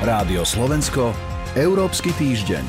Rádio Slovensko, Európsky týždeň.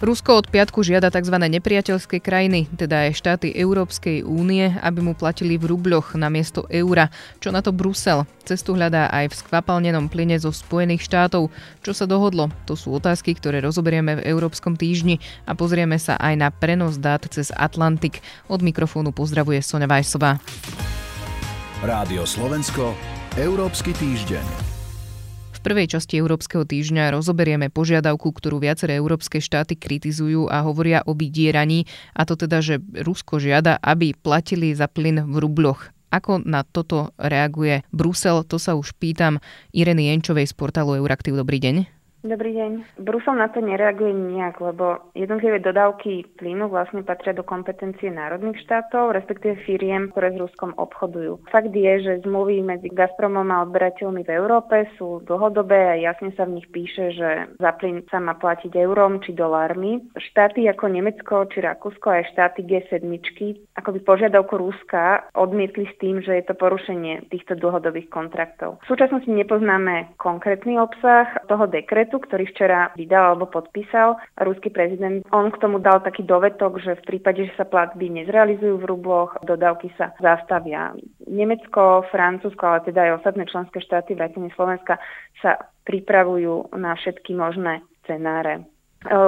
Rusko od piatku žiada tzv. nepriateľské krajiny, teda aj štáty Európskej únie, aby mu platili v rubľoch namiesto eura. Čo na to Brusel? Cestu hľadá aj v skvapalnenom plyne zo Spojených štátov. Čo sa dohodlo? To sú otázky, ktoré rozoberieme v Európskom týždni a pozrieme sa aj na prenos dát cez Atlantik. Od mikrofónu pozdravuje Sonja Vajsová. Rádio Slovensko, Európsky týždeň. V prvej časti Európskeho týždňa rozoberieme požiadavku, ktorú viaceré európske štáty kritizujú a hovoria o vydieraní, a to teda, že Rusko žiada, aby platili za plyn v rubloch. Ako na toto reaguje Brusel, to sa už pýtam Ireny Jenčovej z portálu Euraktiv. Dobrý deň. Dobrý deň. Brusel na to nereaguje nijak, lebo jednotlivé dodávky plynu vlastne patria do kompetencie národných štátov, respektíve firiem, ktoré s Ruskom obchodujú. Fakt je, že zmluvy medzi Gazpromom a odberateľmi v Európe sú dlhodobé a jasne sa v nich píše, že za plyn sa má platiť eurom či dolármi. Štáty ako Nemecko či Rakúsko aj štáty G7 akoby požiadavku Ruska odmietli s tým, že je to porušenie týchto dlhodobých kontraktov. V súčasnosti nepoznáme konkrétny obsah toho dekretu, dekretu, ktorý včera vydal alebo podpísal ruský prezident. On k tomu dal taký dovetok, že v prípade, že sa platby nezrealizujú v rubloch, dodávky sa zastavia. Nemecko, Francúzsko, ale teda aj ostatné členské štáty, vrátane Slovenska, sa pripravujú na všetky možné scenáre. E,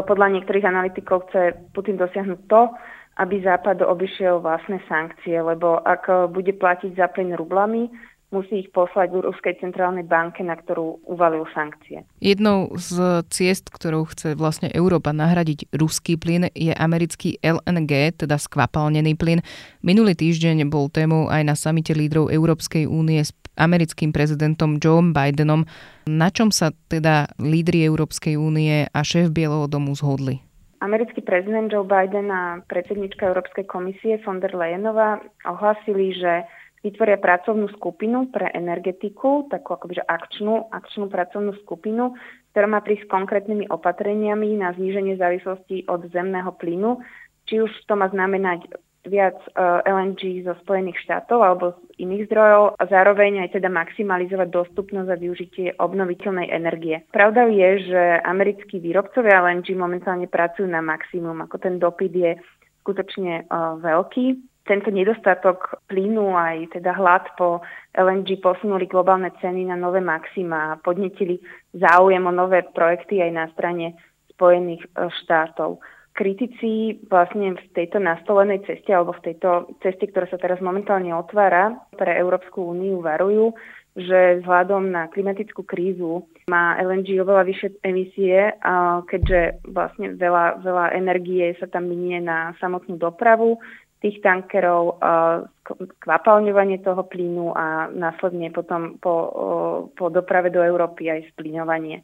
podľa niektorých analytikov chce Putin dosiahnuť to, aby Západ obišiel vlastné sankcie, lebo ak bude platiť za plyn rublami, musí ich poslať v Ruskej centrálnej banke, na ktorú uvalil sankcie. Jednou z ciest, ktorou chce vlastne Európa nahradiť ruský plyn, je americký LNG, teda skvapalnený plyn. Minulý týždeň bol témou aj na samite lídrov Európskej únie s americkým prezidentom Joe Bidenom. Na čom sa teda lídry Európskej únie a šéf Bieleho domu zhodli? Americký prezident Joe Biden a predsednička Európskej komisie von der Leyenová ohlasili, že vytvoria pracovnú skupinu pre energetiku, takú akoby akčnú, akčnú pracovnú skupinu, ktorá má prísť s konkrétnymi opatreniami na zníženie závislosti od zemného plynu, či už to má znamenať viac e, LNG zo Spojených štátov alebo z iných zdrojov a zároveň aj teda maximalizovať dostupnosť a využitie obnoviteľnej energie. Pravda je, že americkí výrobcovia LNG momentálne pracujú na maximum, ako ten dopyt je skutočne uh, veľký tento nedostatok plynu aj teda hlad po LNG posunuli globálne ceny na nové maxima a podnetili záujem o nové projekty aj na strane Spojených e, štátov. Kritici vlastne v tejto nastolenej ceste alebo v tejto ceste, ktorá sa teraz momentálne otvára pre Európsku úniu, varujú, že vzhľadom na klimatickú krízu má LNG oveľa vyššie emisie, keďže vlastne veľa, veľa energie sa tam minie na samotnú dopravu, tých tankerov, kvapalňovanie toho plynu a následne potom po, po doprave do Európy aj splíňovanie.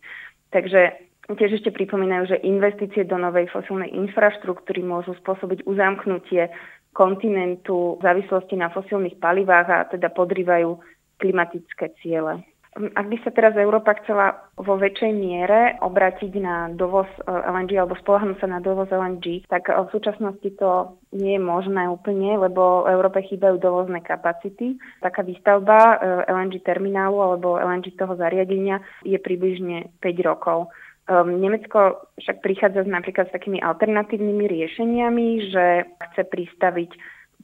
Takže tiež ešte pripomínajú, že investície do novej fosilnej infraštruktúry môžu spôsobiť uzamknutie kontinentu v závislosti na fosilných palivách a teda podrývajú klimatické ciele. Ak by sa teraz Európa chcela vo väčšej miere obrátiť na dovoz e, LNG alebo spolahnúť sa na dovoz LNG, tak e, v súčasnosti to nie je možné úplne, lebo v Európe chýbajú dovozné kapacity. Taká výstavba e, LNG terminálu alebo LNG toho zariadenia je približne 5 rokov. Nemecko však prichádza napríklad s takými alternatívnymi riešeniami, že chce pristaviť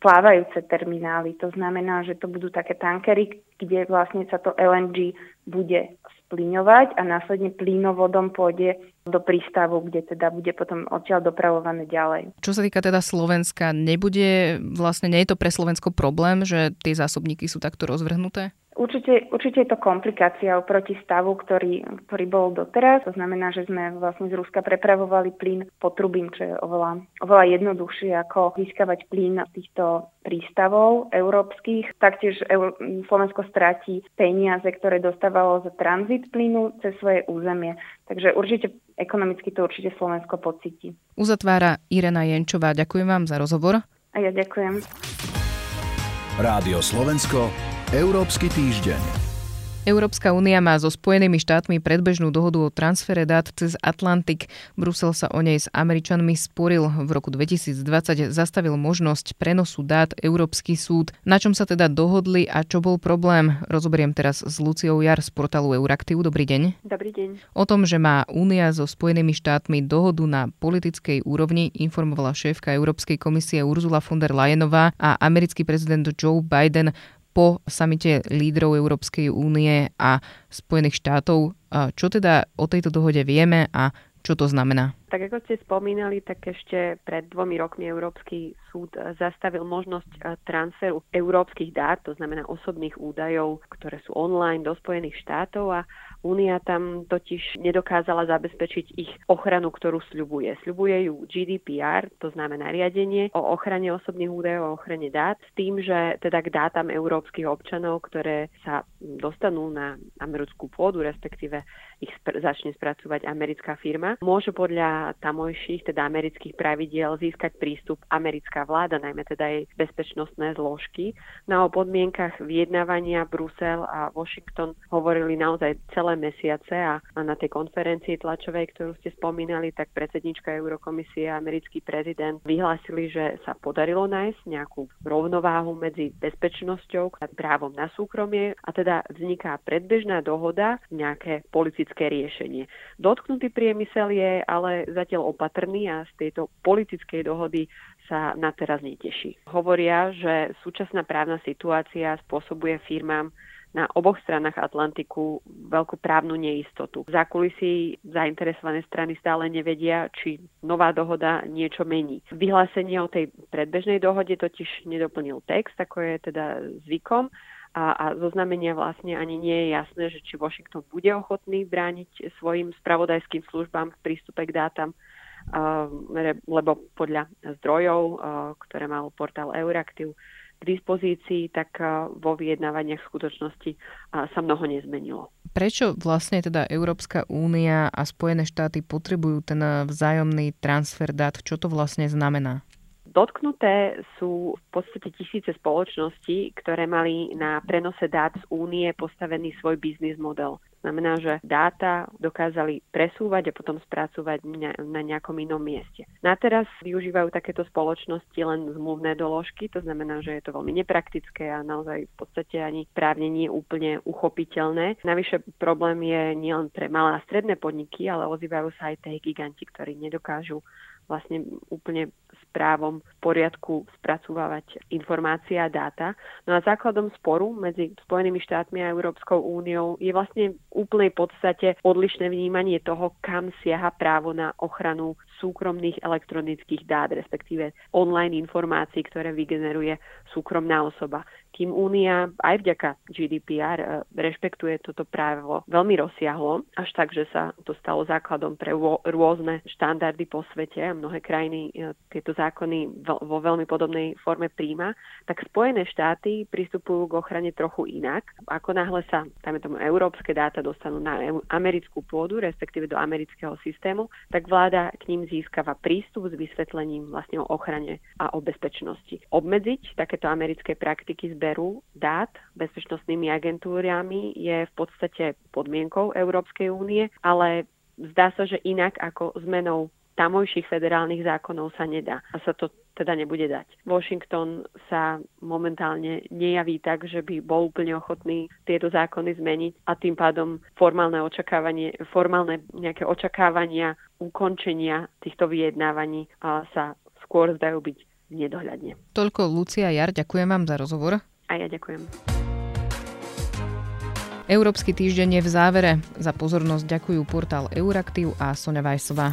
plávajúce terminály. To znamená, že to budú také tankery, kde vlastne sa to LNG bude splíňovať a následne plynovodom pôjde do prístavu, kde teda bude potom odtiaľ dopravované ďalej. Čo sa týka teda Slovenska, nebude vlastne, nie je to pre Slovensko problém, že tie zásobníky sú takto rozvrhnuté? Určite, určite je to komplikácia oproti stavu, ktorý, ktorý bol doteraz. To znamená, že sme vlastne z Ruska prepravovali plyn potrubím, čo je oveľa, oveľa jednoduchšie ako získavať plyn týchto prístavov európskych. Taktiež Slovensko stráti peniaze, ktoré dostávalo za tranzit plynu cez svoje územie. Takže určite ekonomicky to určite Slovensko pocíti. Uzatvára Irena Jenčová. Ďakujem vám za rozhovor. A ja ďakujem. Rádio Slovensko Európsky týždeň. Európska únia má so Spojenými štátmi predbežnú dohodu o transfere dát cez Atlantik. Brusel sa o nej s Američanmi sporil. V roku 2020 zastavil možnosť prenosu dát Európsky súd. Na čom sa teda dohodli a čo bol problém? Rozoberiem teraz s Luciou Jar z portálu Euraktiv. Dobrý deň. Dobrý deň. O tom, že má únia so Spojenými štátmi dohodu na politickej úrovni, informovala šéfka Európskej komisie Ursula von der Leyenová a americký prezident Joe Biden po samite lídrov Európskej únie a Spojených štátov. Čo teda o tejto dohode vieme a čo to znamená? Tak ako ste spomínali, tak ešte pred dvomi rokmi Európsky súd zastavil možnosť transferu európskych dát, to znamená osobných údajov, ktoré sú online do Spojených štátov a Únia tam totiž nedokázala zabezpečiť ich ochranu, ktorú sľubuje. Sľubuje ju GDPR, to znamená riadenie o ochrane osobných údajov, o ochrane dát, s tým, že teda k dátam európskych občanov, ktoré sa dostanú na americkú pôdu, respektíve ich začne spracovať americká firma, môže podľa tamojších, teda amerických pravidiel získať prístup americká vláda, najmä teda jej bezpečnostné zložky. No o podmienkach vyjednávania Brusel a Washington hovorili naozaj celé celé mesiace a, a na tej konferencii tlačovej, ktorú ste spomínali, tak predsednička Eurokomisie a americký prezident vyhlásili, že sa podarilo nájsť nejakú rovnováhu medzi bezpečnosťou a právom na súkromie a teda vzniká predbežná dohoda, nejaké politické riešenie. Dotknutý priemysel je ale zatiaľ opatrný a z tejto politickej dohody sa na teraz neteší. Hovoria, že súčasná právna situácia spôsobuje firmám na oboch stranách Atlantiku veľkú právnu neistotu. V zákulisí zainteresované strany stále nevedia, či nová dohoda niečo mení. Vyhlásenie o tej predbežnej dohode totiž nedoplnil text, ako je teda zvykom, a, a zo vlastne ani nie je jasné, že či Washington bude ochotný brániť svojim spravodajským službám v prístupe k dátam, lebo podľa zdrojov, ktoré mal portál Euraktiv, k dispozícii, tak eh, vo vyjednávaniach v skutočnosti sa mnoho nezmenilo. Prečo vlastne teda Európska únia a Spojené štáty potrebujú ten eh, vzájomný transfer dát? Čo to vlastne znamená? Dotknuté sú v podstate tisíce spoločností, ktoré mali na prenose dát z únie postavený svoj biznis model. Znamená, že dáta dokázali presúvať a potom spracovať na nejakom inom mieste. Na teraz využívajú takéto spoločnosti len zmluvné doložky, to znamená, že je to veľmi nepraktické a naozaj v podstate ani právne nie úplne uchopiteľné. Navyše problém je nielen pre malé a stredné podniky, ale ozývajú sa aj tie giganti, ktorí nedokážu vlastne úplne s právom v poriadku spracovávať informácie a dáta. No a základom sporu medzi Spojenými štátmi a Európskou úniou je vlastne úplnej podstate odlišné vnímanie toho, kam siaha právo na ochranu súkromných elektronických dát, respektíve online informácií, ktoré vygeneruje súkromná osoba kým Únia aj vďaka GDPR e, rešpektuje toto právo veľmi rozsiahlo, až tak, že sa to stalo základom pre rôzne štandardy po svete a mnohé krajiny e, tieto zákony vo veľmi podobnej forme príjma, tak Spojené štáty pristupujú k ochrane trochu inak. Ako náhle sa, dajme tomu, európske dáta dostanú na americkú pôdu, respektíve do amerického systému, tak vláda k ním získava prístup s vysvetlením vlastne o ochrane a o bezpečnosti. Obmedziť takéto americké praktiky zberu dát bezpečnostnými agentúrami je v podstate podmienkou Európskej únie, ale zdá sa, že inak ako zmenou tamojších federálnych zákonov sa nedá. A sa to teda nebude dať. Washington sa momentálne nejaví tak, že by bol úplne ochotný tieto zákony zmeniť a tým pádom formálne očakávanie, formálne nejaké očakávania ukončenia týchto vyjednávaní sa skôr zdajú byť nedohľadne. Toľko Lucia Jar, ďakujem vám za rozhovor. A ja ďakujem. Európsky týždeň je v závere. Za pozornosť ďakujú portál Euraktiv a Sonja Vajsová.